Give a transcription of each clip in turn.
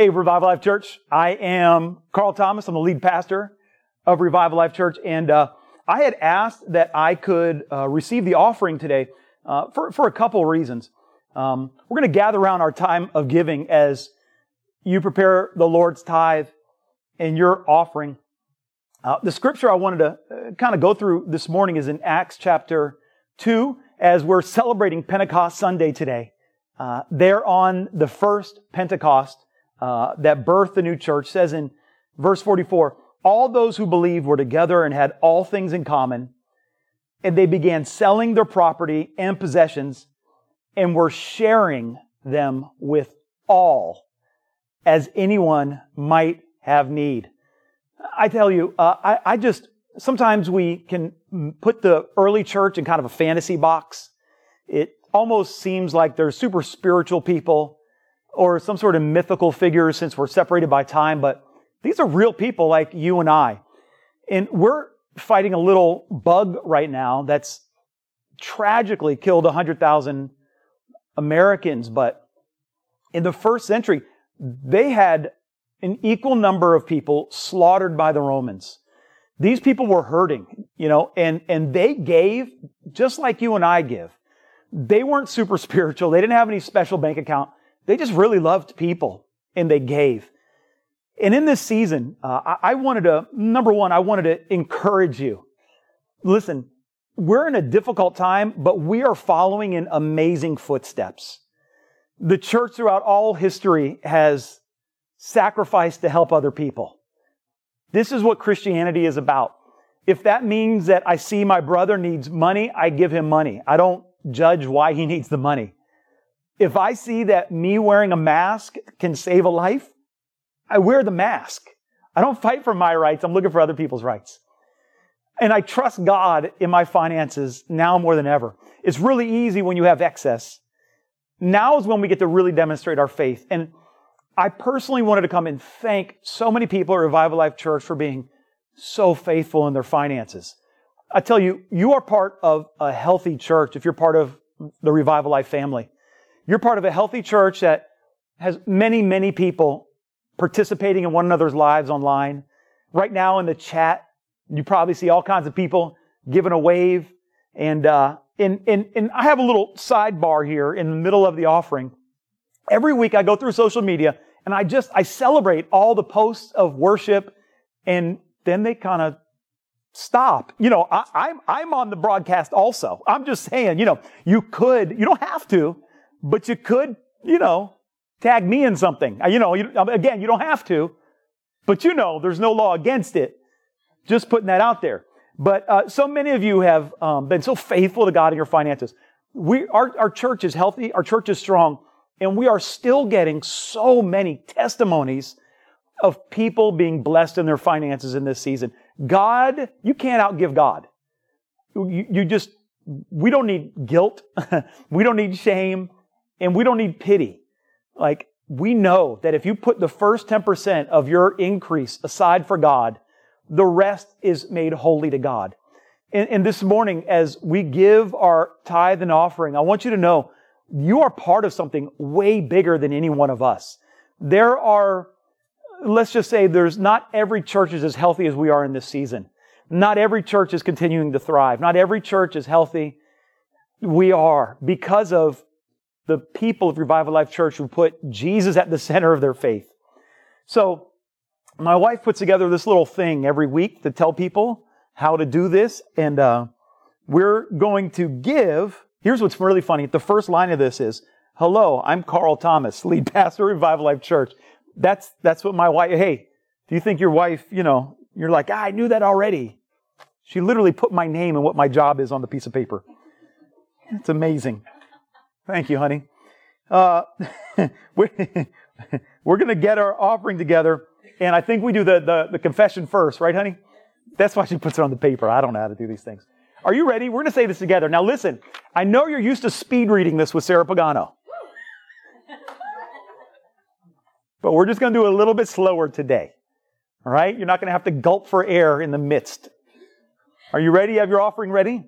Hey, Revival Life Church. I am Carl Thomas. I'm the lead pastor of Revival Life Church. And uh, I had asked that I could uh, receive the offering today uh, for, for a couple reasons. Um, we're going to gather around our time of giving as you prepare the Lord's tithe and your offering. Uh, the scripture I wanted to uh, kind of go through this morning is in Acts chapter 2 as we're celebrating Pentecost Sunday today. Uh, there on the first Pentecost, uh, that birthed the new church says in verse 44, all those who believed were together and had all things in common, and they began selling their property and possessions and were sharing them with all as anyone might have need. I tell you, uh, I, I just, sometimes we can put the early church in kind of a fantasy box. It almost seems like they're super spiritual people or some sort of mythical figure since we're separated by time, but these are real people like you and I. And we're fighting a little bug right now that's tragically killed 100,000 Americans. But in the first century, they had an equal number of people slaughtered by the Romans. These people were hurting, you know, and, and they gave just like you and I give. They weren't super spiritual. They didn't have any special bank account. They just really loved people and they gave. And in this season, uh, I, I wanted to, number one, I wanted to encourage you. Listen, we're in a difficult time, but we are following in amazing footsteps. The church throughout all history has sacrificed to help other people. This is what Christianity is about. If that means that I see my brother needs money, I give him money. I don't judge why he needs the money. If I see that me wearing a mask can save a life, I wear the mask. I don't fight for my rights. I'm looking for other people's rights. And I trust God in my finances now more than ever. It's really easy when you have excess. Now is when we get to really demonstrate our faith. And I personally wanted to come and thank so many people at Revival Life Church for being so faithful in their finances. I tell you, you are part of a healthy church if you're part of the Revival Life family. You're part of a healthy church that has many, many people participating in one another's lives online. Right now in the chat, you probably see all kinds of people giving a wave. And, uh, and, and, and I have a little sidebar here in the middle of the offering. Every week I go through social media and I just, I celebrate all the posts of worship and then they kind of stop. You know, I, I'm, I'm on the broadcast also. I'm just saying, you know, you could, you don't have to, but you could, you know, tag me in something. Uh, you know, you, um, again, you don't have to, but you know, there's no law against it. Just putting that out there. But uh, so many of you have um, been so faithful to God in your finances. We, our, our church is healthy, our church is strong, and we are still getting so many testimonies of people being blessed in their finances in this season. God, you can't outgive God. You, you just, we don't need guilt. we don't need shame. And we don't need pity. Like, we know that if you put the first 10% of your increase aside for God, the rest is made holy to God. And, and, this morning, as we give our tithe and offering, I want you to know you are part of something way bigger than any one of us. There are, let's just say, there's not every church is as healthy as we are in this season. Not every church is continuing to thrive. Not every church is healthy. We are because of the people of Revival Life Church who put Jesus at the center of their faith. So, my wife puts together this little thing every week to tell people how to do this, and uh, we're going to give. Here's what's really funny. The first line of this is, "Hello, I'm Carl Thomas, lead pastor of Revival Life Church." That's that's what my wife. Hey, do you think your wife? You know, you're like, ah, I knew that already. She literally put my name and what my job is on the piece of paper. It's amazing. Thank you, honey. Uh, we're, we're going to get our offering together, and I think we do the, the, the confession first, right, honey? That's why she puts it on the paper. I don't know how to do these things. Are you ready? We're going to say this together. Now, listen, I know you're used to speed reading this with Sarah Pagano. But we're just going to do it a little bit slower today. All right? You're not going to have to gulp for air in the midst. Are you ready? Have your offering ready?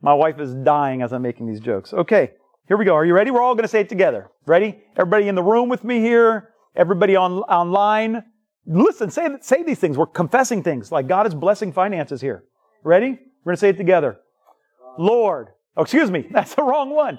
My wife is dying as I'm making these jokes. Okay. Here we go. Are you ready? We're all going to say it together. Ready? Everybody in the room with me here? Everybody on online, listen, say, say these things. We're confessing things like God is blessing finances here. Ready? We're going to say it together. Lord. Oh, excuse me. That's the wrong one.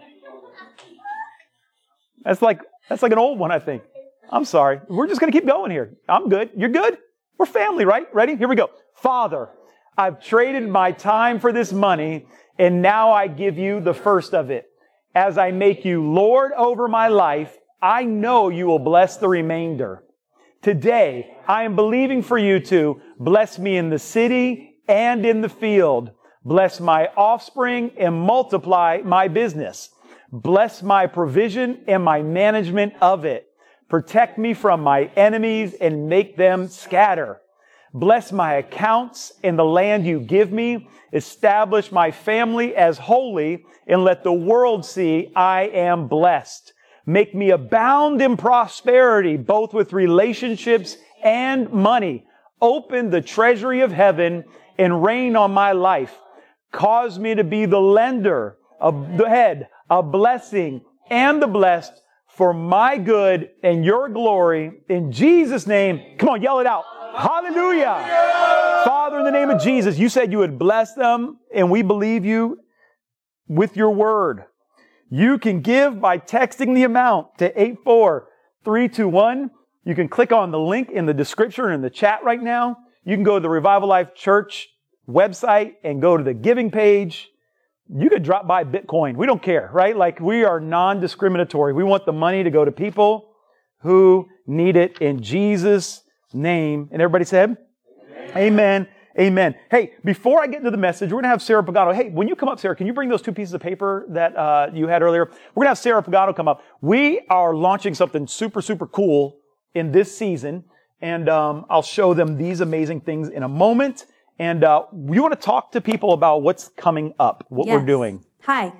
That's like, that's like an old one, I think. I'm sorry. We're just going to keep going here. I'm good. You're good? We're family, right? Ready? Here we go. Father, I've traded my time for this money and now I give you the first of it. As I make you Lord over my life, I know you will bless the remainder. Today, I am believing for you to bless me in the city and in the field. Bless my offspring and multiply my business. Bless my provision and my management of it. Protect me from my enemies and make them scatter. Bless my accounts in the land you give me. Establish my family as holy and let the world see I am blessed. Make me abound in prosperity, both with relationships and money. Open the treasury of heaven and rain on my life. Cause me to be the lender, of the head, a blessing, and the blessed for my good and your glory. In Jesus' name, come on, yell it out. Hallelujah. Father, in the name of Jesus, you said you would bless them, and we believe you with your word. You can give by texting the amount to 84321. You can click on the link in the description or in the chat right now. You can go to the Revival Life Church website and go to the giving page. You could drop by Bitcoin. We don't care, right? Like we are non-discriminatory. We want the money to go to people who need it in Jesus' name. And everybody said, Amen. Amen. Amen. Hey, before I get into the message, we're going to have Sarah Pagano. Hey, when you come up, Sarah, can you bring those two pieces of paper that uh, you had earlier? We're going to have Sarah Pagano come up. We are launching something super, super cool in this season, and um, I'll show them these amazing things in a moment. And uh, we want to talk to people about what's coming up, what yes. we're doing. Hi.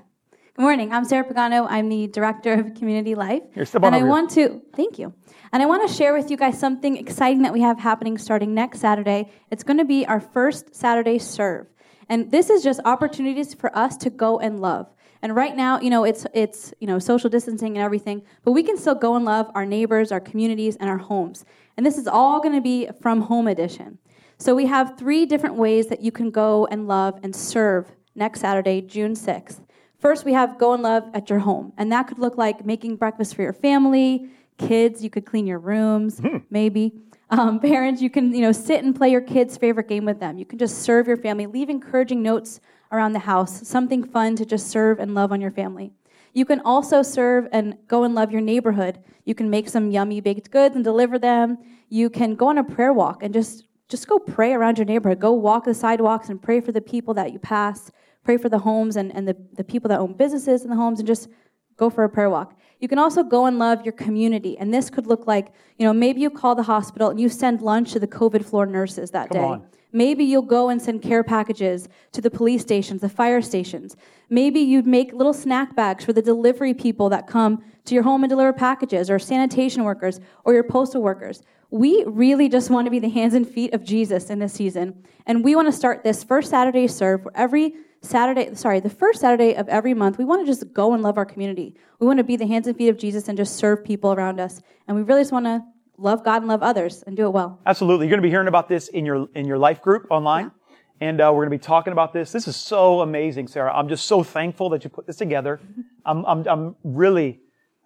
Good morning. I'm Sarah Pagano. I'm the director of community life. Here, step on and I want to thank you. And I want to share with you guys something exciting that we have happening starting next Saturday. It's going to be our first Saturday serve. And this is just opportunities for us to go and love. And right now, you know, it's it's, you know, social distancing and everything, but we can still go and love our neighbors, our communities, and our homes. And this is all going to be from home edition. So we have three different ways that you can go and love and serve next Saturday, June 6th. First, we have go and love at your home. And that could look like making breakfast for your family, kids, you could clean your rooms, hmm. maybe. Um, parents, you can you know sit and play your kids' favorite game with them. You can just serve your family, leave encouraging notes around the house, something fun to just serve and love on your family. You can also serve and go and love your neighborhood. You can make some yummy baked goods and deliver them. You can go on a prayer walk and just just go pray around your neighborhood. Go walk the sidewalks and pray for the people that you pass pray for the homes and, and the, the people that own businesses in the homes and just go for a prayer walk. You can also go and love your community. And this could look like, you know, maybe you call the hospital and you send lunch to the COVID floor nurses that Come day. On. Maybe you'll go and send care packages to the police stations, the fire stations. Maybe you'd make little snack bags for the delivery people that come to your home and deliver packages, or sanitation workers, or your postal workers. We really just want to be the hands and feet of Jesus in this season. And we want to start this first Saturday serve where every Saturday, sorry, the first Saturday of every month, we want to just go and love our community. We want to be the hands and feet of Jesus and just serve people around us. And we really just want to love God and love others and do it well. Absolutely. You're going to be hearing about this in your in your life group online. Yeah. And uh, we're going to be talking about this. This is so amazing, Sarah. I'm just so thankful that you put this together. I'm, I'm, I'm really,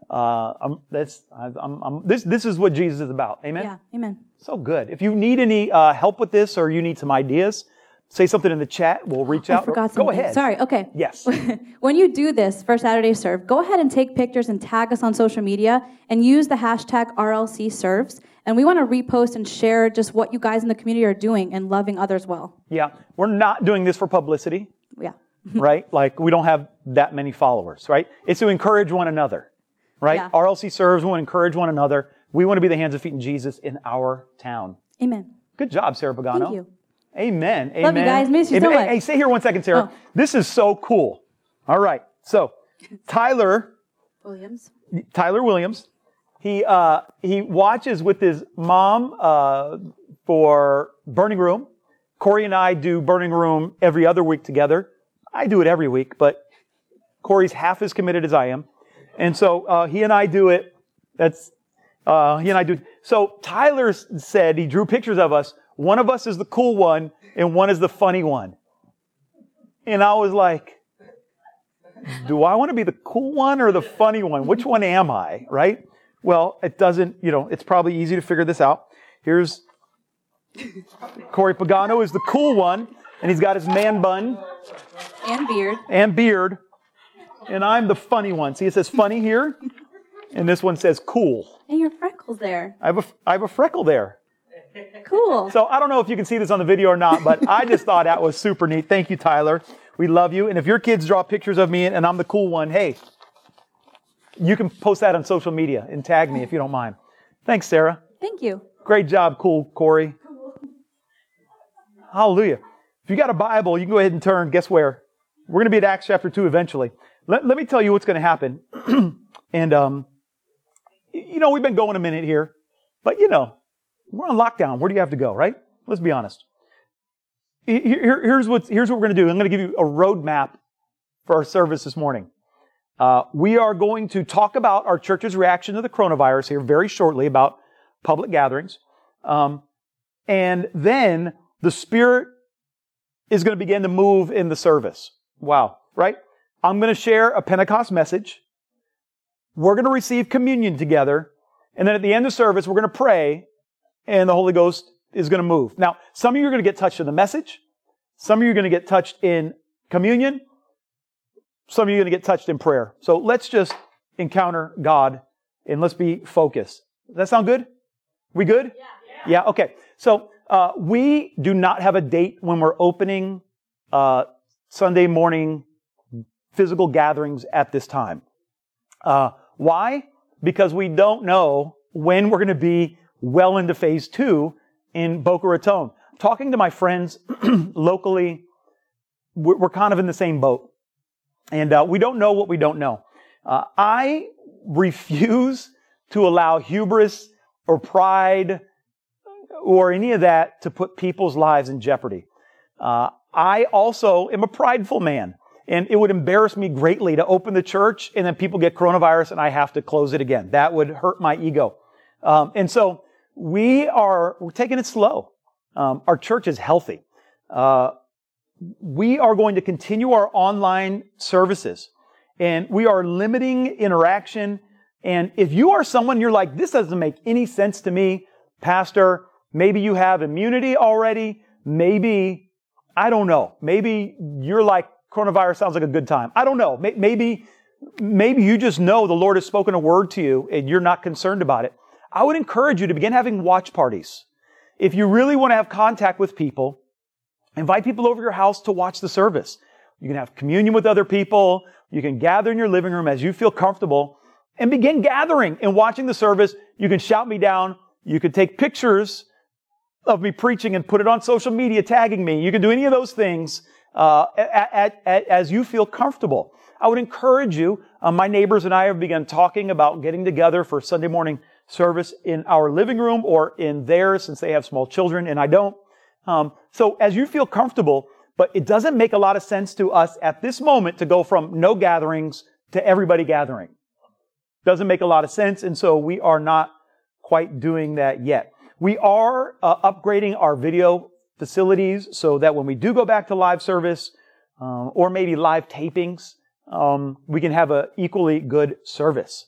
uh, I'm, that's, I'm, I'm, this, this is what Jesus is about. Amen? Yeah, amen. So good. If you need any uh, help with this or you need some ideas, say something in the chat. We'll reach out. I forgot something. Go ahead. Sorry. Okay. Yes. when you do this for Saturday Serve, go ahead and take pictures and tag us on social media and use the hashtag RLC Serves. And we want to repost and share just what you guys in the community are doing and loving others well. Yeah. We're not doing this for publicity. Yeah. right? Like we don't have that many followers, right? It's to encourage one another, right? Yeah. RLC serves, we want to encourage one another. We want to be the hands and feet in Jesus in our town. Amen. Good job, Sarah Pagano. Thank you. Amen. Amen. Love you guys. Miss you Amen. so much. Hey, stay here one second, Sarah. Oh. This is so cool. All right. So, Tyler Williams. Tyler Williams. He uh, he watches with his mom uh, for Burning Room. Corey and I do Burning Room every other week together. I do it every week, but Corey's half as committed as I am, and so uh, he and I do it. That's Uh, he and I do. So Tyler said he drew pictures of us. One of us is the cool one, and one is the funny one. And I was like, do I want to be the cool one or the funny one? Which one am I? Right? Well, it doesn't, you know, it's probably easy to figure this out. Here's Corey Pagano is the cool one, and he's got his man bun And beard. and beard. And I'm the funny one. See, it says funny here, and this one says cool. And your freckles there. I have a, I have a freckle there. Cool. So I don't know if you can see this on the video or not, but I just thought that was super neat. Thank you, Tyler. We love you. And if your kids draw pictures of me and I'm the cool one, hey, you can post that on social media and tag me if you don't mind. Thanks, Sarah. Thank you. Great job, cool Corey. Hallelujah. If you got a Bible, you can go ahead and turn. Guess where? We're going to be at Acts chapter 2 eventually. Let, let me tell you what's going to happen. and, um, you know, we've been going a minute here, but you know, we're on lockdown. Where do you have to go, right? Let's be honest. Here, here's, what, here's what we're going to do. I'm going to give you a roadmap for our service this morning. Uh, we are going to talk about our church's reaction to the coronavirus here very shortly about public gatherings. Um, and then the Spirit is going to begin to move in the service. Wow, right? I'm going to share a Pentecost message. We're going to receive communion together. And then at the end of service, we're going to pray and the Holy Ghost is going to move. Now, some of you are going to get touched in the message. Some of you are going to get touched in communion. Some of you are going to get touched in prayer. So let's just encounter God and let's be focused. Does that sound good? We good? Yeah. Yeah. yeah okay. So uh, we do not have a date when we're opening uh, Sunday morning physical gatherings at this time. Uh, why? Because we don't know when we're going to be well into phase two in Boca Raton. Talking to my friends locally, we're, kind of in the same boat. And uh, we don't know what we don't know. Uh, I refuse to allow hubris or pride or any of that to put people's lives in jeopardy. Uh, I also am a prideful man. And it would embarrass me greatly to open the church and then people get coronavirus and I have to close it again. That would hurt my ego. Um, and so we are we're taking it slow. Um, our church is healthy. Uh, we are going to continue our online services, and we are limiting interaction. And if you are someone you're like, this doesn't make any sense to me, Pastor. Maybe you have immunity already. Maybe I don't know. Maybe you're like coronavirus sounds like a good time. I don't know. Maybe maybe you just know the Lord has spoken a word to you and you're not concerned about it. I would encourage you to begin having watch parties. If you really want to have contact with people, invite people over your house to watch the service. You can have communion with other people. You can gather in your living room as you feel comfortable and begin gathering and watching the service. You can shout me down. You can take pictures of me preaching and put it on social media, tagging me. You can do any of those things uh, at, at, as you feel comfortable. I would encourage you. Uh, my neighbors and I have begun talking about getting together for Sunday morning service in our living room or in theirs since they have small children and I don't. Um, so as you feel comfortable, but it doesn't make a lot of sense to us at this moment to go from no gatherings to everybody gathering. Doesn't make a lot of sense, and so we are not quite doing that yet. We are uh, upgrading our video facilities so that when we do go back to live service um, or maybe live tapings, um, we can have an equally good service.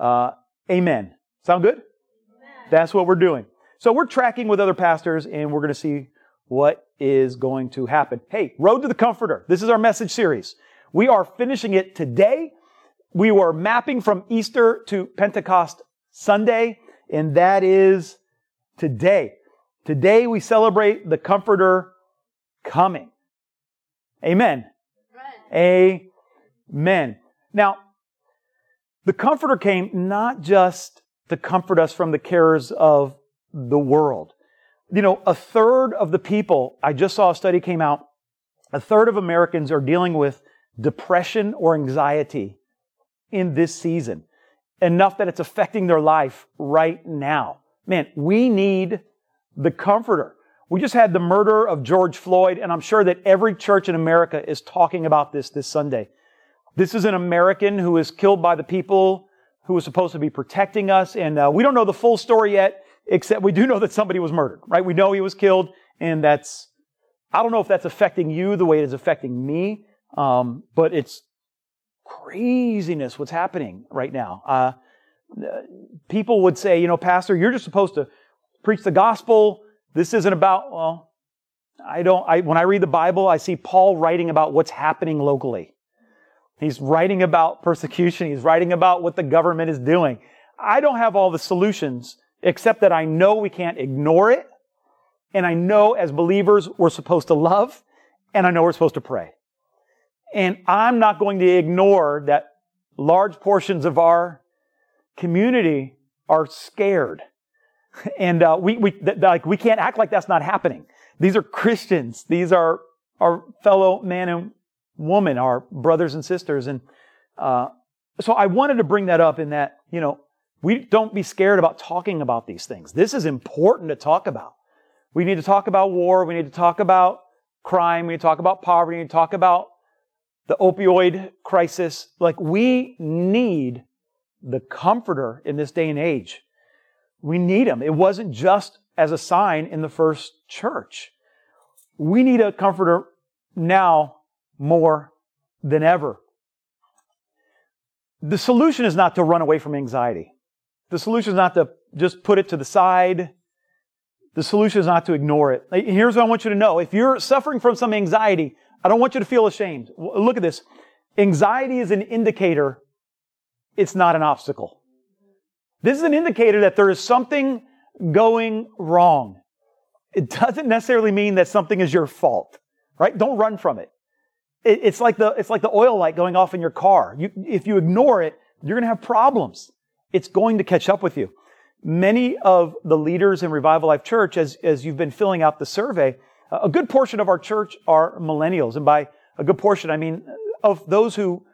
Uh, amen. Sound good? That's what we're doing. So we're tracking with other pastors and we're going to see what is going to happen. Hey, Road to the Comforter. This is our message series. We are finishing it today. We were mapping from Easter to Pentecost Sunday, and that is today. Today we celebrate the Comforter coming. Amen. Amen. Amen. Now, the Comforter came not just to comfort us from the cares of the world. You know, a third of the people, I just saw a study came out, a third of Americans are dealing with depression or anxiety in this season. Enough that it's affecting their life right now. Man, we need the comforter. We just had the murder of George Floyd, and I'm sure that every church in America is talking about this this Sunday. This is an American who is killed by the people who was supposed to be protecting us. And uh, we don't know the full story yet, except we do know that somebody was murdered, right? We know he was killed, and that's, I don't know if that's affecting you the way it is affecting me, um, but it's craziness what's happening right now. Uh, people would say, you know, Pastor, you're just supposed to preach the gospel. This isn't about, well, I don't, I, when I read the Bible, I see Paul writing about what's happening locally. He's writing about persecution. He's writing about what the government is doing. I don't have all the solutions, except that I know we can't ignore it. And I know as believers, we're supposed to love. And I know we're supposed to pray. And I'm not going to ignore that large portions of our community are scared. And uh, we, we, th- like, we can't act like that's not happening. These are Christians. These are our fellow man and woman, our brothers and sisters. And uh, so I wanted to bring that up in that, you know, we don't be scared about talking about these things. This is important to talk about. We need to talk about war. We need to talk about crime. We need to talk about poverty. We need to talk about the opioid crisis. Like we need the comforter in this day and age. We need him. It wasn't just as a sign in the first church. We need a comforter now more than ever. The solution is not to run away from anxiety. The solution is not to just put it to the side. The solution is not to ignore it. Here's what I want you to know. If you're suffering from some anxiety, I don't want you to feel ashamed. Look at this. Anxiety is an indicator. It's not an obstacle. This is an indicator that there is something going wrong. It doesn't necessarily mean that something is your fault, right? Don't run from it it's like the, it's like the oil light going off in your car. You, if you ignore it, you're going to have problems. It's going to catch up with you. Many of the leaders in Revival Life Church, as, as you've been filling out the survey, a good portion of our church are millennials. And by a good portion, I mean of those who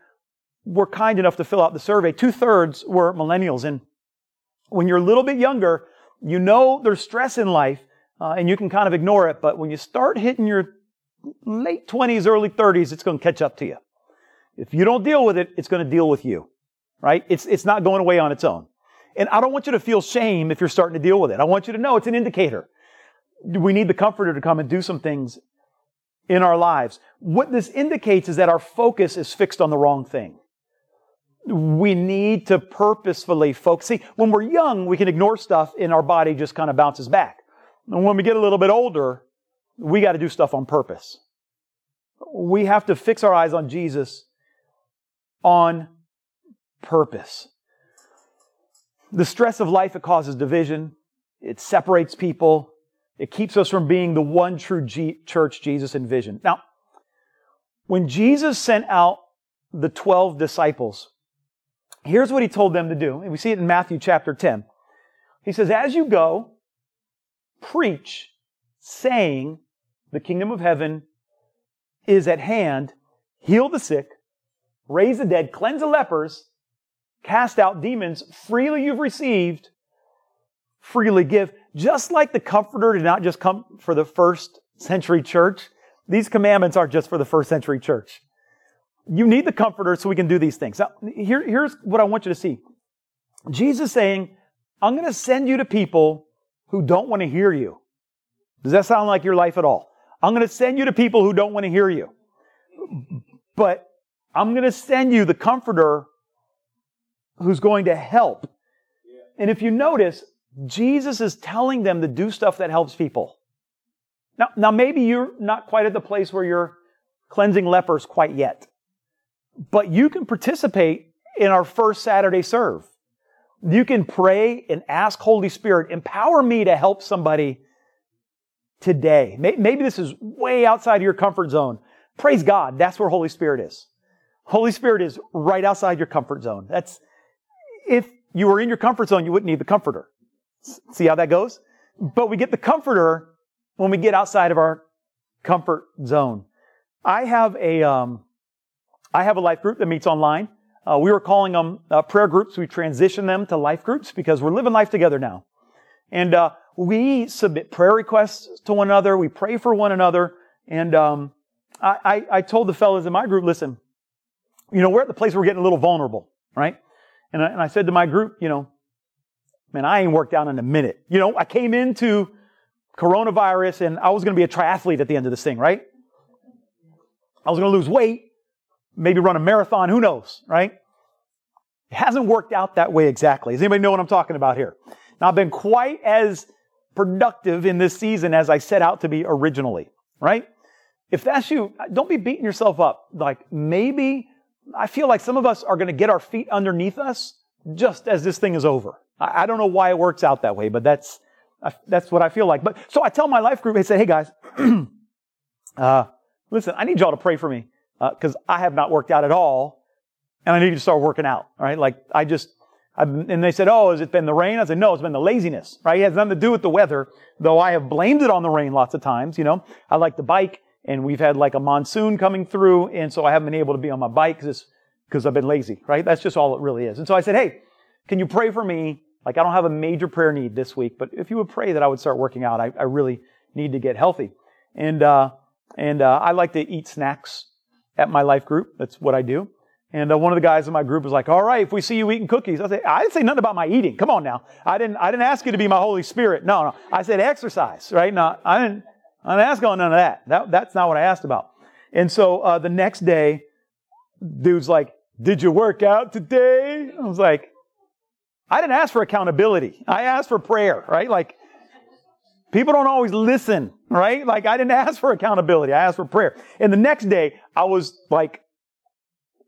were kind enough to fill out the survey, two thirds were millennials. And when you're a little bit younger, you know there's stress in life uh, and you can kind of ignore it. But when you start hitting your late 20s, early 30s, it's going to catch up to you. If you don't deal with it, it's going to deal with you, right? It's, it's not going away on its own. And I don't want you to feel shame if you're starting to deal with it. I want you to know it's an indicator. We need the comforter to come and do some things in our lives. What this indicates is that our focus is fixed on the wrong thing. We need to purposefully focus. See, when we're young, we can ignore stuff and our body just kind of bounces back. And when we get a little bit older, we got to do stuff on purpose. We have to fix our eyes on Jesus on purpose. The stress of life, it causes division. It separates people. It keeps us from being the one true G- church Jesus envisioned. Now, when Jesus sent out the 12 disciples, here's what he told them to do. And we see it in Matthew chapter 10. He says, as you go, preach saying, The kingdom of heaven is at hand. Heal the sick, raise the dead, cleanse the lepers, cast out demons. Freely you've received, freely give. Just like the Comforter did not just come for the first century church, these commandments aren't just for the first century church. You need the Comforter so we can do these things. Now, here, here's what I want you to see. Jesus saying, I'm going to send you to people who don't want to hear you. Does that sound like your life at all? I'm going to send you to people who don't want to hear you. But I'm going to send you the comforter who's going to help. And if you notice, Jesus is telling them to do stuff that helps people. Now, now maybe you're not quite at the place where you're cleansing lepers quite yet. But you can participate in our first Saturday serve. You can pray and ask Holy Spirit, empower me to help somebody today. Maybe this is way outside your comfort zone. Praise God. That's where Holy Spirit is. Holy Spirit is right outside your comfort zone. That's, if you were in your comfort zone, you wouldn't need the comforter. See how that goes? But we get the comforter when we get outside of our comfort zone. I have a, um, I have a life group that meets online. Uh, we were calling them uh, prayer groups. We transitioned them to life groups because we're living life together now. And uh, we submit prayer requests to one another. We pray for one another. And um, I, I, I told the fellas in my group, listen, you know, we're at the place where we're getting a little vulnerable, right? And I, and I said to my group, you know, man, I ain't worked out in a minute. You know, I came into coronavirus and I was going to be a triathlete at the end of this thing, right? I was going to lose weight, maybe run a marathon, who knows, right? It hasn't worked out that way exactly. Does anybody know what I'm talking about here? Now, I've been quite as productive in this season as I set out to be originally, right? If that's you, don't be beating yourself up. Like maybe I feel like some of us are going to get our feet underneath us just as this thing is over. I, I don't know why it works out that way, but that's that's what I feel like. But so I tell my life group, I say, hey guys, uh, listen, I need y'all to pray for me because uh, I have not worked out at all, and I need to start working out. Right? Like I just, and they said, oh, has it been the rain? I said, no, it's been the laziness. Right? It has nothing to do with the weather, though I have blamed it on the rain lots of times. You know, I like to bike, and we've had like a monsoon coming through, and so I haven't been able to be on my bike because I've been lazy. Right? That's just all it really is. And so I said, hey, can you pray for me? Like I don't have a major prayer need this week, but if you would pray that I would start working out, I, I really need to get healthy. And uh, and uh, I like to eat snacks at my life group. That's what I do. And uh, one of the guys in my group was like, "All right, if we see you eating cookies," I say, "I didn't say nothing about my eating. Come on now. I didn't. I didn't ask you to be my Holy Spirit. No, no. I said exercise. Right? No, I didn't. I didn't ask on none of that. That that's not what I asked about. And so uh, the next day, dude's like, "Did you work out today?" I was like, "I didn't ask for accountability. I asked for prayer. Right? Like." People don't always listen, right? Like I didn't ask for accountability. I asked for prayer. And the next day I was like,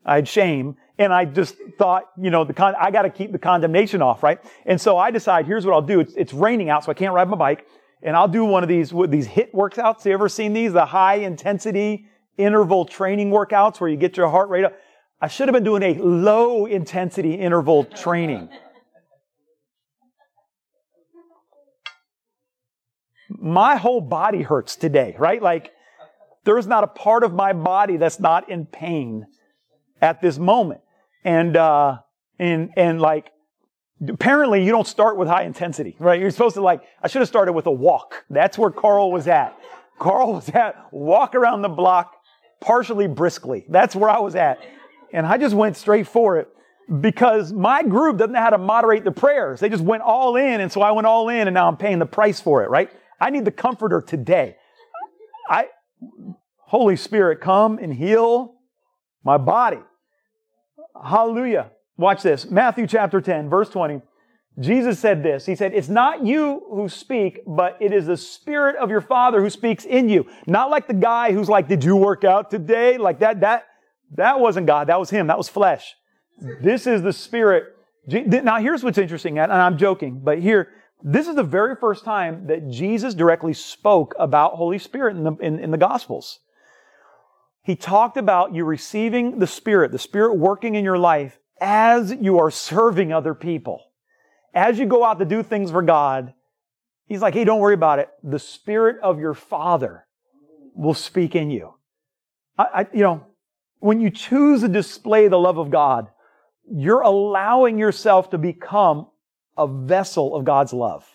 I had shame and I just thought, you know, the con- I got to keep the condemnation off, right? And so I decide, here's what I'll do. It's, it's raining out, so I can't ride my bike. And I'll do one of these, these HIIT workouts. You ever seen these? The high intensity interval training workouts where you get your heart rate up. I should have been doing a low intensity interval training. my whole body hurts today, right? Like, there's not a part of my body that's not in pain at this moment. And, uh, and, and like, apparently you don't start with high intensity, right? You're supposed to like, I should have started with a walk. That's where Carl was at. Carl was at walk around the block partially briskly. That's where I was at. And I just went straight for it because my group doesn't know how to moderate the prayers. They just went all in. And so I went all in and now I'm paying the price for it, right? I need the comforter today. I, Holy Spirit, come and heal my body. Hallelujah. Watch this. Matthew chapter 10, verse 20. Jesus said this. He said, It's not you who speak, but it is the Spirit of your Father who speaks in you. Not like the guy who's like, Did you work out today? Like that, that, that wasn't God. That was him. That was flesh. This is the Spirit. Now here's what's interesting, and I'm joking, but here, this is the very first time that Jesus directly spoke about Holy Spirit in the, in, in the Gospels. He talked about you receiving the Spirit, the Spirit working in your life as you are serving other people. As you go out to do things for God, He's like, hey, don't worry about it. The Spirit of your Father will speak in you. I, I, you know, when you choose to display the love of God, you're allowing yourself to become a vessel of God's love.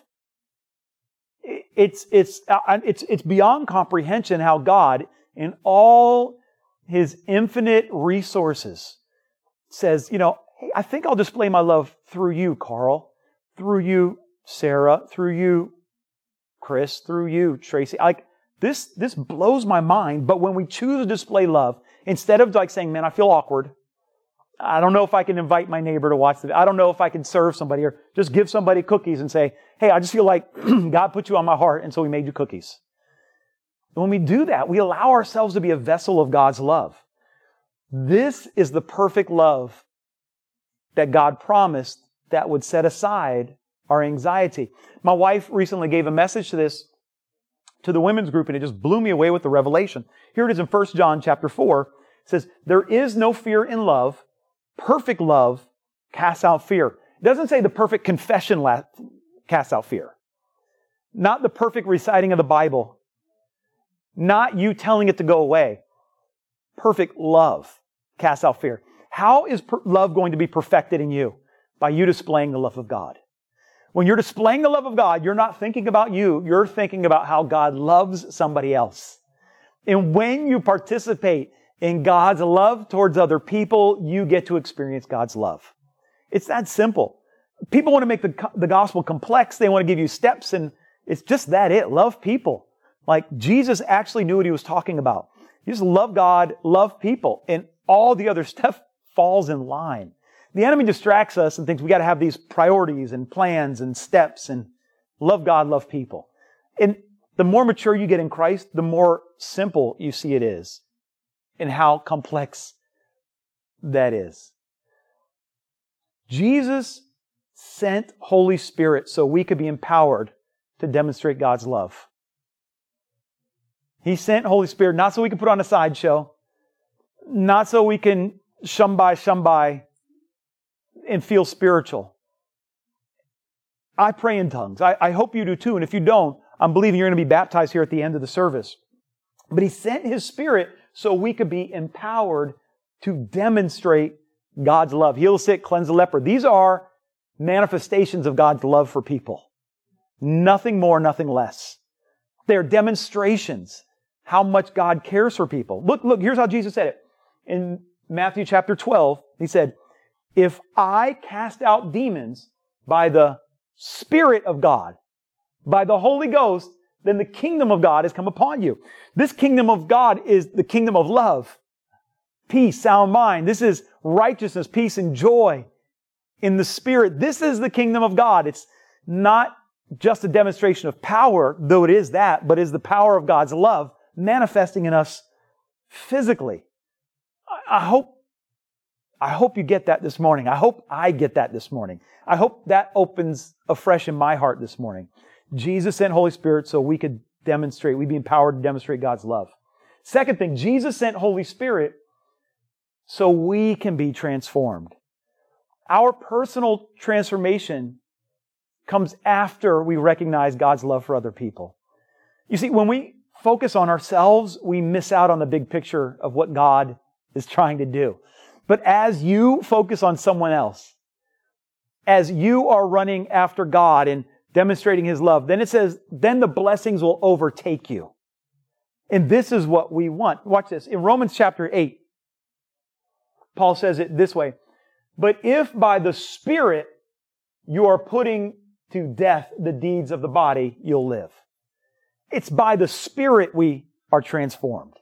It's, it's, uh, it's, it's beyond comprehension how God, in all his infinite resources, says, you know, hey, I think I'll display my love through you, Carl, through you, Sarah, through you, Chris, through you, Tracy. Like, this, this blows my mind, but when we choose to display love, instead of like saying, man, I feel awkward, I don't know if I can invite my neighbor to watch the, I don't know if I can serve somebody or just give somebody cookies and say, hey, I just feel like God put you on my heart and so he made you cookies. And when we do that, we allow ourselves to be a vessel of God's love. This is the perfect love that God promised that would set aside our anxiety. My wife recently gave a message to this to the women's group and it just blew me away with the revelation. Here it is in 1 John chapter 4. It says, There is no fear in love, perfect love casts out fear. It doesn't say the perfect confession casts out fear. Not the perfect reciting of the Bible. Not you telling it to go away. Perfect love casts out fear. How is per- love going to be perfected in you? By you displaying the love of God. When you're displaying the love of God, you're not thinking about you, you're thinking about how God loves somebody else. And when you participate in God's love towards other people, you get to experience God's love. It's that simple. People want to make the, the gospel complex. They want to give you steps and it's just that it. Love people. Like Jesus actually knew what he was talking about. You just love God, love people, and all the other stuff falls in line. The enemy distracts us and thinks we got to have these priorities and plans and steps and love God, love people. And the more mature you get in Christ, the more simple you see it is and how complex that is. Jesus sent Holy Spirit so we could be empowered to demonstrate God's love. He sent Holy Spirit not so we can put on a sideshow, not so we can shum by, shum by and feel spiritual. I pray in tongues. I, I hope you do too. And if you don't, I'm believing you're going to be baptized here at the end of the service. But He sent His Spirit so we could be empowered to demonstrate God's love. Heal the sick, cleanse the leper. These are manifestations of God's love for people. Nothing more, nothing less. They're demonstrations how much God cares for people. Look, look, here's how Jesus said it. In Matthew chapter 12, he said, If I cast out demons by the Spirit of God, by the Holy Ghost, then the kingdom of God has come upon you. This kingdom of God is the kingdom of love, peace, sound mind. This is righteousness, peace, and joy in the Spirit. This is the kingdom of God. It's not just a demonstration of power, though it is that, but is the power of God's love manifesting in us physically. I, hope I hope you get that this morning. I hope I get that this morning. I hope that opens afresh in my heart this morning. Jesus sent Holy Spirit so we could demonstrate, we'd be empowered to demonstrate God's love. Second thing, Jesus sent Holy Spirit so we can be transformed. Our personal transformation comes after we recognize God's love for other people. You see, when we focus on ourselves, we miss out on the big picture of what God is trying to do. But as you focus on someone else, as you are running after God and demonstrating His love, then it says, then the blessings will overtake you. And this is what we want. Watch this. In Romans chapter 8, Paul says it this way. But if by the Spirit you are putting to death the deeds of the body, you'll live. It's by the Spirit we are transformed.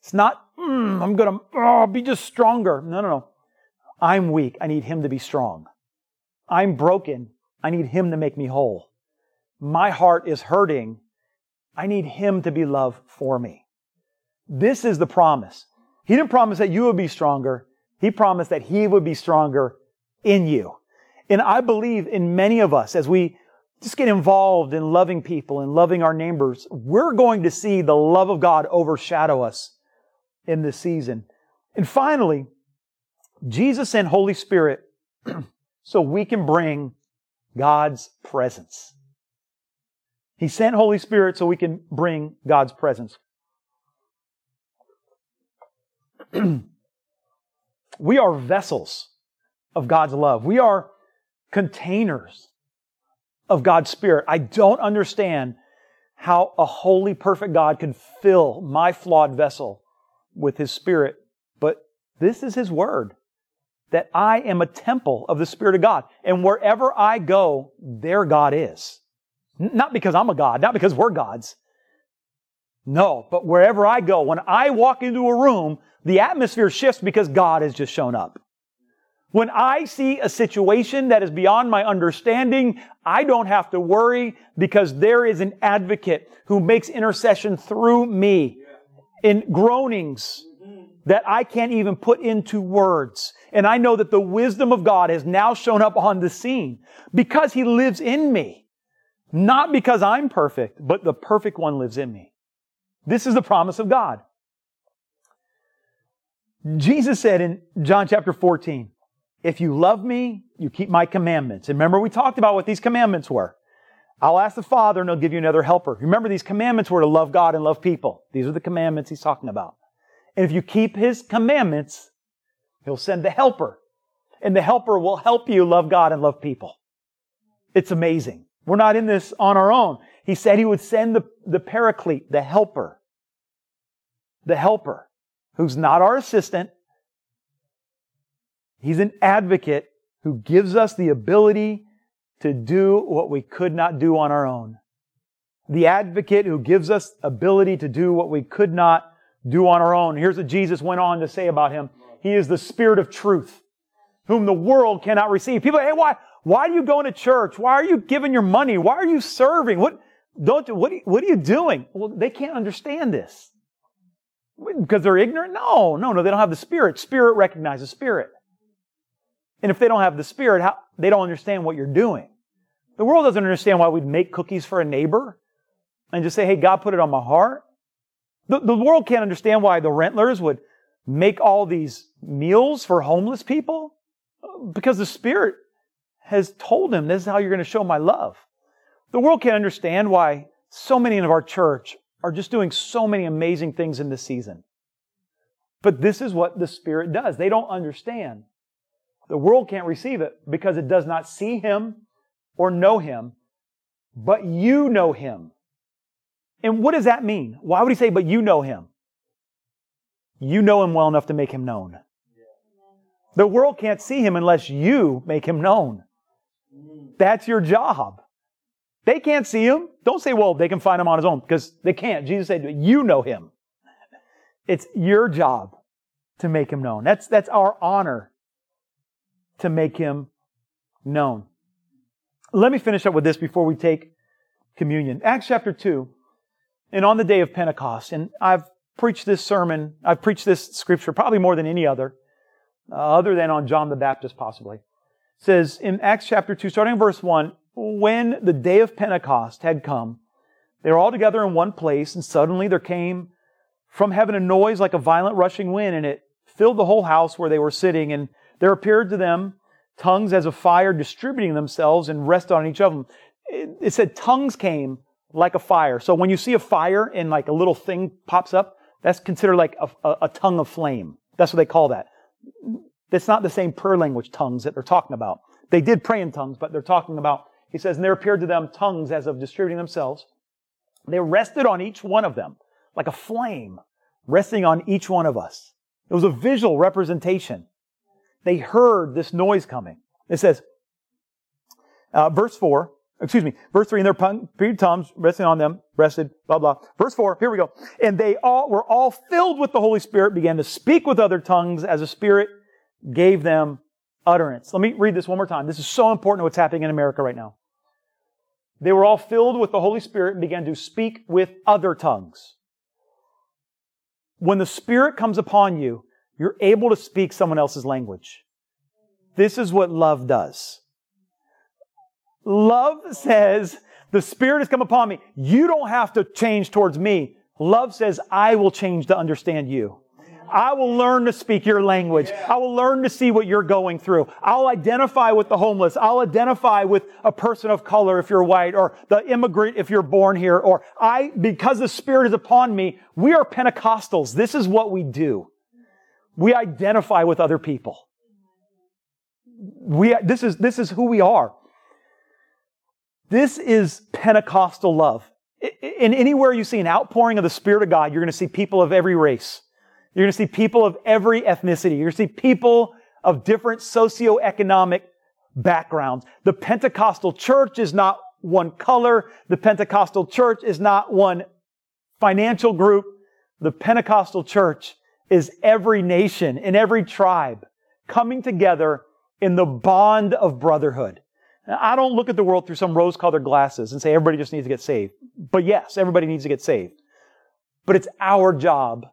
It's not, mm, I'm going to oh, be just stronger. No, no, no. I'm weak. I need Him to be strong. I'm broken. I need Him to make me whole. My heart is hurting. I need Him to be love for me. This is the promise. He didn't promise that you would be stronger. He promised that He would be stronger in you. And I believe in many of us as we just get involved in loving people and loving our neighbors, we're going to see the love of God overshadow us in this season. And finally, Jesus and Holy Spirit so we can bring God's presence. He sent Holy Spirit so we can bring God's presence. we are vessels of God's love. We are containers of God's Spirit. I don't understand how a holy, perfect God can fill my flawed vessel with His Spirit, but this is His Word that I am a temple of the Spirit of God. And wherever I go, there God is. Not because I'm a God, not because we're gods. No, but wherever I go, when I walk into a room, the atmosphere shifts because God has just shown up. When I see a situation that is beyond my understanding, I don't have to worry because there is an advocate who makes intercession through me in groanings that I can't even put into words. And I know that the wisdom of God has now shown up on the scene because He lives in me. Not because I'm perfect, but the perfect one lives in me. This is the promise of God. Jesus said in John chapter 14, if you love me, you keep my commandments. And remember, we talked about what these commandments were. I'll ask the Father and he'll give you another helper. Remember, these commandments were to love God and love people. These are the commandments he's talking about. And if you keep his commandments, he'll send the helper. And the helper will help you love God and love people. It's amazing. We're not in this on our own. He said he would send the, the paraclete, the helper. The helper, who's not our assistant, He's an advocate who gives us the ability to do what we could not do on our own. The advocate who gives us ability to do what we could not do on our own. Here's what Jesus went on to say about him. He is the spirit of truth, whom the world cannot receive. People, hey, why, why are you going to church? Why are you giving your money? Why are you serving? What, don't, what, what are you doing? Well, they can't understand this. Because they're ignorant? No, no, no, they don't have the spirit. Spirit recognizes spirit. And if they don't have the spirit, how, they don't understand what you're doing. The world doesn't understand why we'd make cookies for a neighbor and just say, hey, God put it on my heart. The, the world can't understand why the rentlers would make all these meals for homeless people because the Spirit has told him this is how you're going to show my love. The world can't understand why so many of our church are just doing so many amazing things in this season. But this is what the Spirit does. They don't understand. The world can't receive it because it does not see Him or know Him, but you know Him. And what does that mean? Why would He say, but you know Him? You know Him well enough to make Him known. The world can't see Him unless you make Him known. That's your job. They can't see him. Don't say, well, they can find him on his own because they can't. Jesus said, you know him. It's your job to make him known. That's, that's our honor to make him known. Let me finish up with this before we take communion. Acts chapter 2. And on the day of Pentecost, and I've preached this sermon, I've preached this scripture probably more than any other, uh, other than on John the Baptist possibly. It says in Acts chapter 2, starting in verse 1, when the day of Pentecost had come, they were all together in one place, and suddenly there came from heaven a noise like a violent rushing wind, and it filled the whole house where they were sitting. And there appeared to them tongues as of fire distributing themselves and rested on each of them. It, it said tongues came like a fire. So when you see a fire and like a little thing pops up, that's considered like a, a, a tongue of flame. That's what they call that. That's not the same prayer language tongues that they're talking about. They did pray in tongues, but they're talking about he says, and there appeared to them tongues as of distributing themselves. They rested on each one of them, like a flame resting on each one of us. It was a visual representation. They heard this noise coming. It says, uh, verse 4, excuse me, verse 3, and their period tongues resting on them, rested, blah, blah. Verse 4, here we go. And they all were all filled with the Holy Spirit, began to speak with other tongues as the Spirit gave them utterance. Let me read this one more time. This is so important to what's happening in America right now. They were all filled with the Holy Spirit and began to speak with other tongues. When the Spirit comes upon you, you're able to speak someone else's language. This is what love does. Love says, the Spirit has come upon me. You don't have to change towards me. Love says, I will change to understand you. I will learn to speak your language. I will learn to see what you're going through. I'll identify with the homeless. I'll identify with a person of color if you're white or the immigrant if you're born here or I, because the Spirit is upon me, we are Pentecostals. This is what we do. We identify with other people. We, this is, this is who we are. This is Pentecostal love. In anywhere you see an outpouring of the Spirit of God, you're going to see people of every race. You're going to see people of every ethnicity. You're going to see people of different socioeconomic backgrounds. The Pentecostal church is not one color. The Pentecostal church is not one financial group. The Pentecostal church is every nation and every tribe coming together in the bond of brotherhood. Now, I don't look at the world through some rose colored glasses and say everybody just needs to get saved. But yes, everybody needs to get saved. But it's our job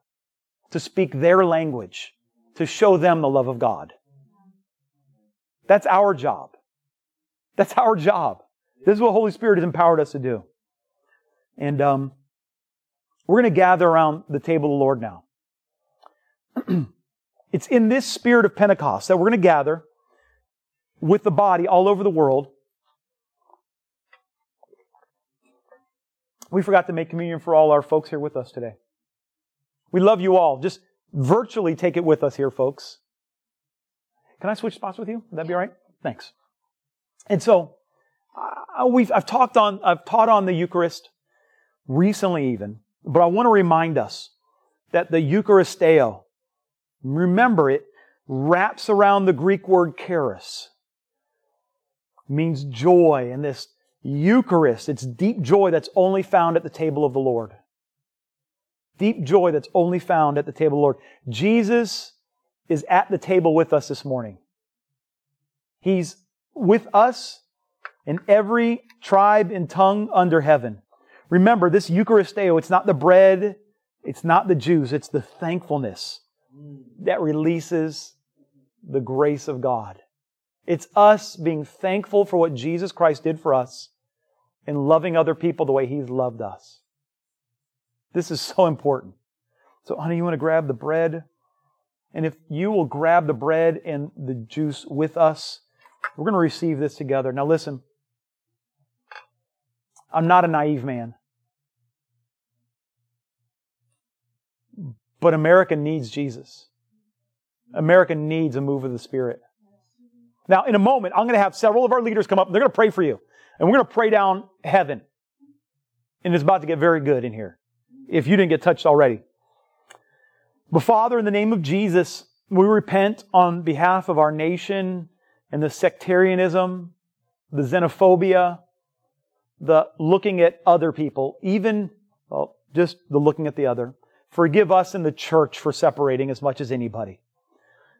to speak their language, to show them the love of God. That's our job. That's our job. This is what Holy Spirit has empowered us to do. And um, we're going to gather around the table of the Lord now. it's in this spirit of Pentecost that we're going to gather with the body all over the world. We forgot to make communion for all our folks here with us today. We love you all. Just virtually take it with us here, folks. Can I switch spots with you? Would that be all right? Thanks. And so, uh, we've, I've talked on, I've taught on the Eucharist recently even, but I want to remind us that the Eucharisteo, remember it, wraps around the Greek word charis. means joy. And this Eucharist, it's deep joy that's only found at the table of the Lord. Deep joy that's only found at the table of the Lord. Jesus is at the table with us this morning. He's with us in every tribe and tongue under heaven. Remember, this Eucharisteo, it's not the bread, it's not the Jews, it's the thankfulness that releases the grace of God. It's us being thankful for what Jesus Christ did for us and loving other people the way He's loved us. This is so important. So, honey, you want to grab the bread? And if you will grab the bread and the juice with us, we're going to receive this together. Now, listen. I'm not a naive man. But America needs Jesus. America needs a move of the Spirit. Now, in a moment, I'm going to have several of our leaders come up. They're going to pray for you. And we're going to pray down heaven. And it's about to get very good in here. If you didn't get touched already. But Father, in the name of Jesus, we repent on behalf of our nation and the sectarianism, the xenophobia, the looking at other people, even, well, just the looking at the other. Forgive us in the church for separating as much as anybody.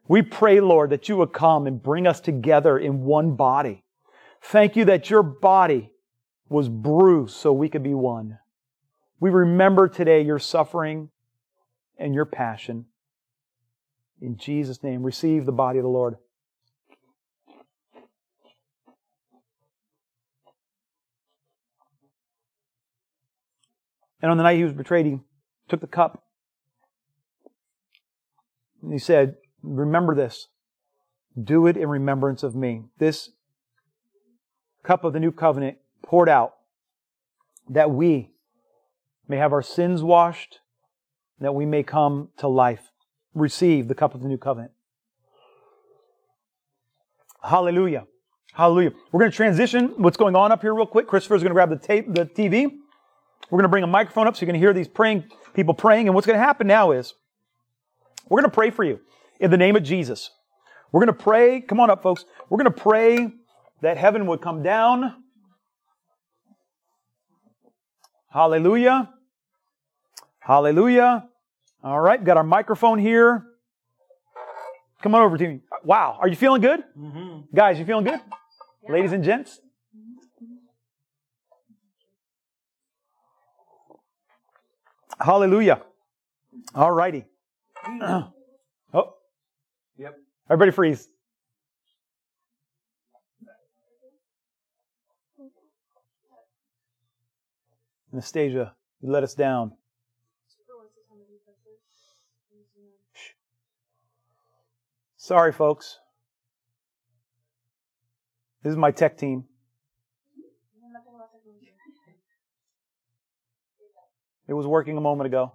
We pray, Lord, that you would come and bring us together in one body. Thank you that your body was bruised so we could be one. We remember today your suffering and your passion. In Jesus' name, receive the body of the Lord. And on the night he was betrayed, he took the cup. And he said, Remember this. Do it in remembrance of me. This cup of the new covenant poured out that we may have our sins washed, that we may come to life. Receive the cup of the new covenant. Hallelujah. Hallelujah. We're going to transition what's going on up here real quick. Christopher's going to grab the tape, the TV. We're going to bring a microphone up so you can hear these praying people praying. And what's going to happen now is we're going to pray for you in the name of Jesus. We're going to pray. Come on up, folks. We're going to pray that heaven would come down. Hallelujah. Hallelujah. All right, got our microphone here. Come on over to me. Wow, are you feeling good? Mm-hmm. Guys, you feeling good? Yeah. Ladies and gents? Hallelujah. All righty. oh. Yep. Everybody freeze. Anastasia, you let us down. Sorry, folks. This is my tech team. It was working a moment ago.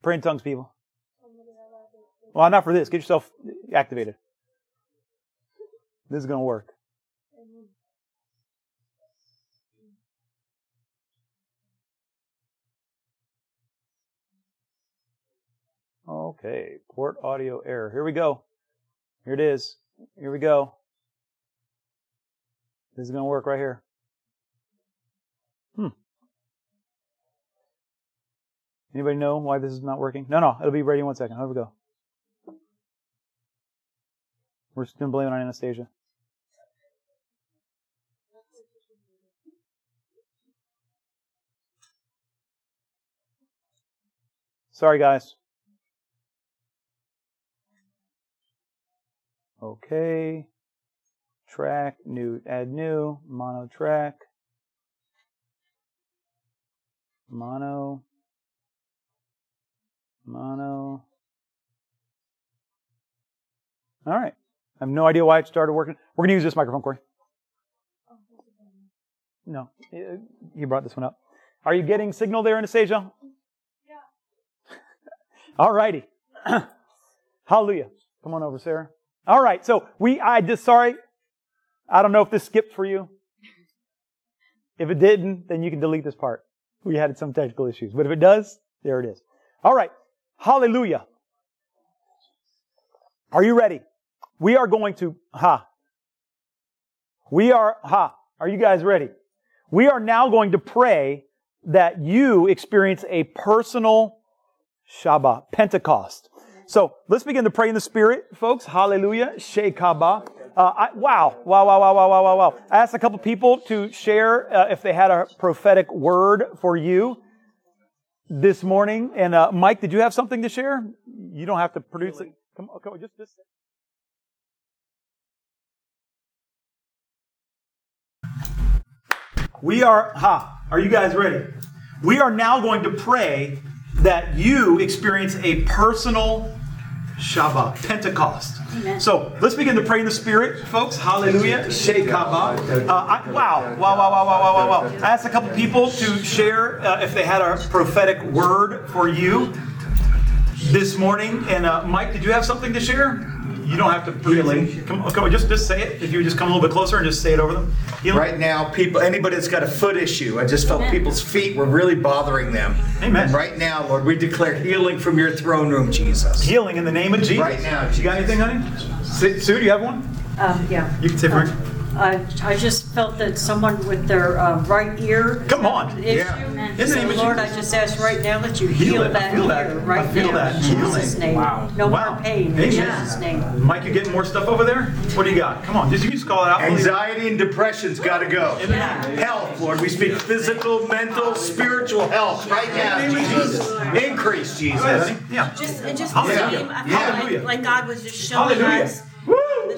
Pray in tongues, people. Well, not for this. Get yourself activated. This is going to work. Okay, port audio error. Here we go. Here it is. Here we go. This is going to work right here. Anybody know why this is not working? No, no, it'll be ready in one second. Here we go. We're just to blame it on Anastasia. Sorry, guys. Okay. Track, new, add new, mono track. Mono. Mono. All right. I have no idea why it started working. We're going to use this microphone, Corey. No, he brought this one up. Are you getting signal there, Anastasia? Yeah. All righty. Hallelujah. Come on over, Sarah. All right, so we, I just, sorry, I don't know if this skipped for you. If it didn't, then you can delete this part. We had some technical issues, but if it does, there it is. All right, hallelujah. Are you ready? we are going to, ha. We are, ha. Are you guys ready? We are now going to pray that you experience a personal Shabbat, Pentecost. So let's begin to pray in the Spirit, folks. Hallelujah. Shekaba. Uh, I, wow, wow, wow, wow, wow, wow, wow, wow. I asked a couple people to share uh, if they had a prophetic word for you this morning. And uh, Mike, did you have something to share? You don't have to produce it. Come on, come on, just, just. We are, ha, are you guys ready? We are now going to pray that you experience a personal Shabbat, Pentecost. So let's begin to pray in the Spirit, folks. Hallelujah. Shekaba. Uh, I, wow, wow, wow, wow, wow, wow, wow. I asked a couple people to share uh, if they had a prophetic word for you this morning. And uh, Mike, did you have something to share? You don't have to really. Come on, come on, just just say it. If you just come a little bit closer and just say it over them. Healing. Right now, people, anybody that's got a foot issue, I just felt Amen. people's feet were really bothering them. Amen. And right now, Lord, we declare healing from your throne room, Jesus. Healing in the name of Jesus. Right now. Jesus. You got anything, honey? Sue, do you have one? Um, yeah. You can say for I, I just felt that someone with their uh, right ear. Come on. Issue. Yeah. In so, Lord, I just ask right now that you heal, heal that, ear that. right I feel now. That. In Jesus' name. Wow. No wow. more pain. In Jesus' name. Mike, you getting more stuff over there? What do you got? Come on. Just you just call it out. Anxiety and depression's got to go. Yeah. Health, Lord. We speak physical, mental, spiritual health right now. Jesus. Increase, Jesus. Yeah. Just, just the same. I feel like, like God was just showing Hallelujah. us that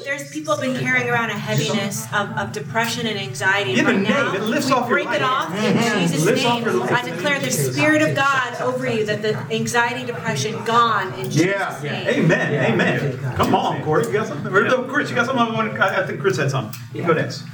there's people have been carrying around a heaviness of, of depression and anxiety. In right the now, it lifts we off break it off in Jesus' name. I declare the Spirit of God over you, that the anxiety, depression gone in Jesus' yeah. name. Amen. Amen. Come on, Corey. You got something? No, Chris, you got something? I think Chris had something. Go next.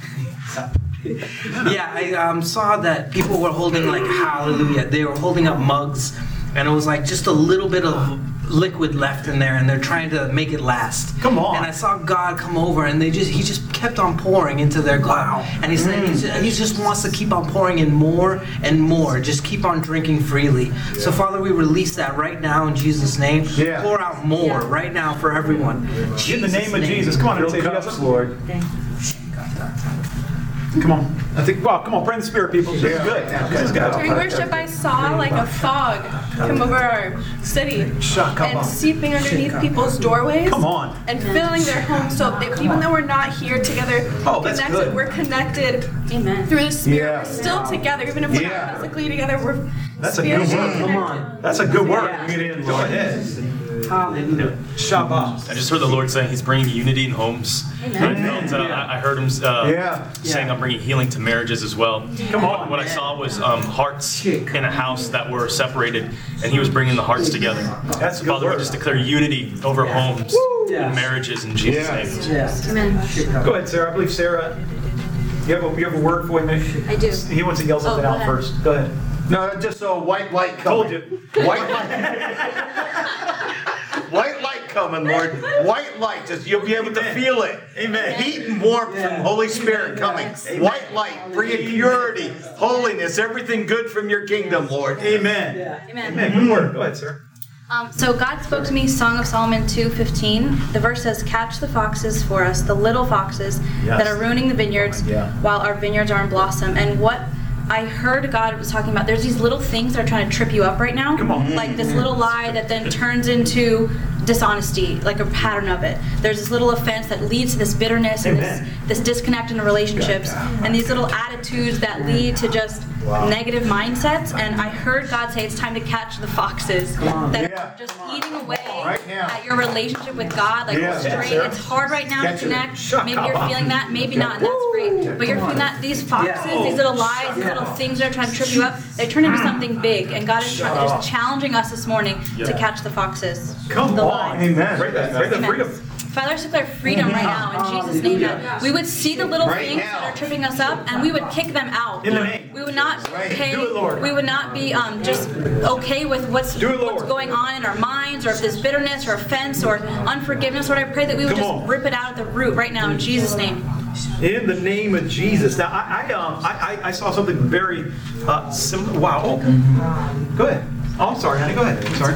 yeah, I um, saw that people were holding like hallelujah. They were holding up mugs, and it was like just a little bit of liquid left in there and they're trying to make it last. Come on. And I saw God come over and they just he just kept on pouring into their glass. Wow. And he said mm. he just wants to keep on pouring in more and more. Just keep on drinking freely. Yeah. So Father, we release that right now in Jesus' name. Yeah. Pour out more yeah. right now for everyone. In the name of Jesus. Come on, Fill cups, Lord. Thank you. Come on. I think, wow, come on, pray in the spirit, people. This is good. This is good. During worship, I saw like a fog come over our city and seeping underneath people's doorways. Come on. And filling their homes. So they, even though we're not here together, oh, connected, good. we're connected Amen. through the Spirit. Yeah. We're still together, even if we're yeah. not physically together. We're That's a good word. Come on. That's a good word. Yeah. Go ahead. Hallelujah. Shabbat. I just heard the Lord saying He's bringing unity in homes. Amen. I, felt, uh, I heard Him uh, yeah. saying, I'm bringing healing to marriages as well. Come on. What I saw was um, hearts in a house that were separated, and He was bringing the hearts together. That's Father, we just declare unity over homes and marriages in Jesus' name. Yes. Amen. Go ahead, Sarah. I believe Sarah. You have a, you have a word for him? I do. He wants to yell something oh, out first. Go ahead. No, just a white light coming. Told you. White light. white light coming, Lord. White light. Just you'll be able Amen. to feel it. Amen. Heat and warmth yeah. from Holy Spirit coming. Amen. White light, bringing purity, holiness, everything good from your kingdom, Lord. Amen. Yeah. Amen. Amen. Good word. Go ahead, sir. Um, so God spoke to me, Song of Solomon 2.15. The verse says, Catch the foxes for us, the little foxes yes. that are ruining the vineyards yeah. while our vineyards are in blossom. And what I heard God was talking about there's these little things that are trying to trip you up right now. Come on. Like this little lie that then turns into dishonesty, like a pattern of it. There's this little offense that leads to this bitterness and this, this disconnect in the relationships, and these little attitudes that lead to just wow. negative mindsets. And I heard God say it's time to catch the foxes that yeah. are just eating away right at your relationship with God. Like yeah. straight, yeah, it's hard right now to connect. Maybe you're feeling that, maybe not, and that's great. But you're feeling that these foxes, these little lies, these little things that are trying to trip you up, they turn into something big. And God is trying, challenging us this morning to catch the foxes. Come on. Amen. Pray that, pray that freedom. Father, I declare freedom right now in Jesus' name. That we would see the little right things now. that are tripping us up, and we would kick them out. In the name. We would not pay. Do it, Lord. We would not be um, just okay with what's it, what's going on in our minds, or if there's bitterness or offense or unforgiveness. Lord, I pray that we would Come just on. rip it out at the root right now in Jesus' name. In the name of Jesus. Now, I I, um, I, I saw something very uh, similar. Wow. Oh. Go ahead. Oh, I'm sorry, honey. Go ahead. I'm sorry.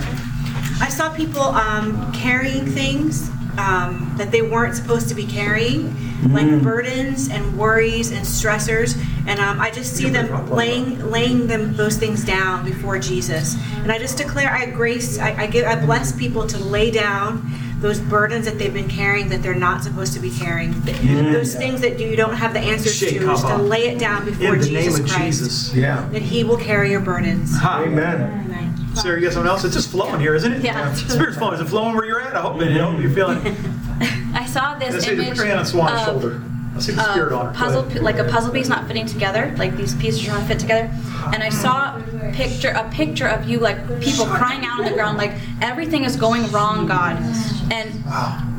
I saw people um, carrying things um, that they weren't supposed to be carrying, mm-hmm. like burdens and worries and stressors. And um, I just see them laying laying them those things down before Jesus. And I just declare I grace I, I give I bless people to lay down those burdens that they've been carrying that they're not supposed to be carrying. Mm. Those things that you don't have the answers to, is to lay it down before In the Jesus name of Christ. Jesus. Yeah. That He will carry your burdens. Amen. Amen. Sarah, you got something else? It's just flowing here, isn't it? Yeah. Spirit's flowing. Is it flowing where you're at? I hope it. You you're feeling. I saw this Let's image. See, put your hand on Swan's shoulder. I see the spirit on it. Puzzle, like a puzzle piece not fitting together. Like these pieces are not fit together. And I hmm. saw a picture, a picture of you, like people crying out on the ground, like everything is going wrong, God. And wow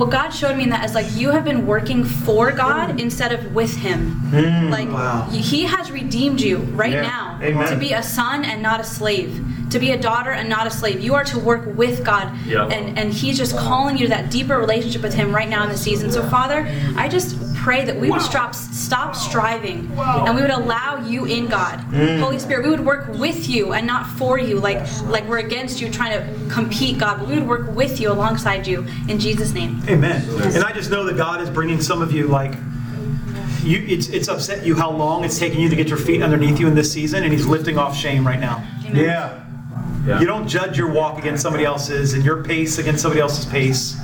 what God showed me in that is like you have been working for God instead of with Him. Mm, like wow. He has redeemed you right yeah. now Amen. to be a son and not a slave, to be a daughter and not a slave. You are to work with God, yeah. and and He's just calling you to that deeper relationship with Him right now in the season. So Father, I just pray that we would stop stop striving and we would allow you in God. Mm. Holy Spirit, we would work with you and not for you, like like we're against you trying to compete, God. But we would work with you alongside you in Jesus' name. Amen. And I just know that God is bringing some of you like you, it's, it's upset you how long it's taking you to get your feet underneath you in this season, and He's lifting off shame right now. Amen. Yeah. yeah. You don't judge your walk against somebody else's and your pace against somebody else's pace.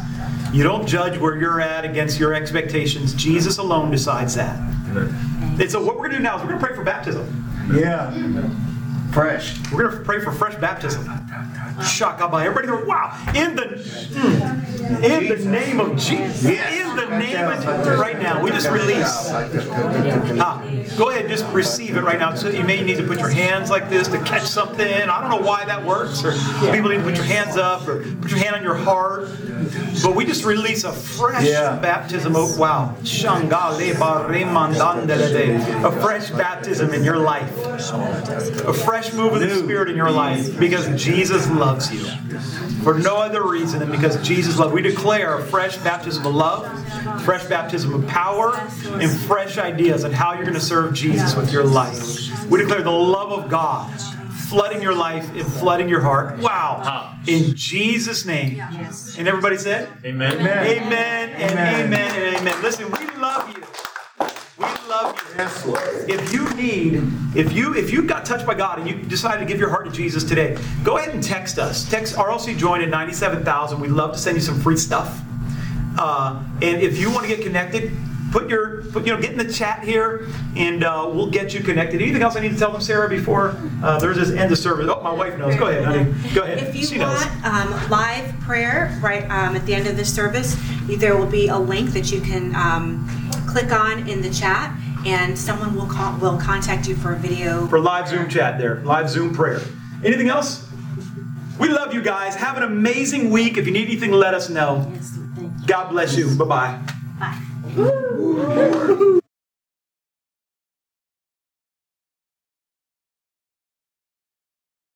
You don't judge where you're at against your expectations. Jesus alone decides that. And so, what we're going to do now is we're going to pray for baptism. Yeah. Fresh. We're going to pray for fresh baptism. Shakaba. Everybody go, wow. In the, mm, in the name of Jesus. In the name of right now, we just release. Ah, go ahead, just receive it right now. So you may need to put your hands like this to catch something. I don't know why that works. Or people need to put your hands up or put your hand on your heart. But we just release a fresh yeah. baptism. Oh, wow. A fresh baptism in your life. A fresh move of the Spirit in your life because Jesus loves loves you. For no other reason than because Jesus loves. We declare a fresh baptism of love, fresh baptism of power, and fresh ideas on how you're going to serve Jesus with your life. We declare the love of God flooding your life and flooding your heart. Wow. In Jesus' name. And everybody said? Amen. Amen. Amen and amen. amen and amen. Listen, we love you. Love you. Yes, Lord. If you need, if you if you got touched by God and you decided to give your heart to Jesus today, go ahead and text us. Text RLC Join at 97,000. We'd love to send you some free stuff. Uh, and if you want to get connected, put your put, you know get in the chat here and uh, we'll get you connected anything else i need to tell them sarah before uh, there's this end of service oh my wife knows go ahead honey go ahead if you she want um, live prayer right um, at the end of this service there will be a link that you can um, click on in the chat, and someone will call, will contact you for a video. For live Zoom chat there, live Zoom prayer. Anything else? We love you guys. Have an amazing week. If you need anything, let us know. Yes, God bless you. Bye-bye. Bye.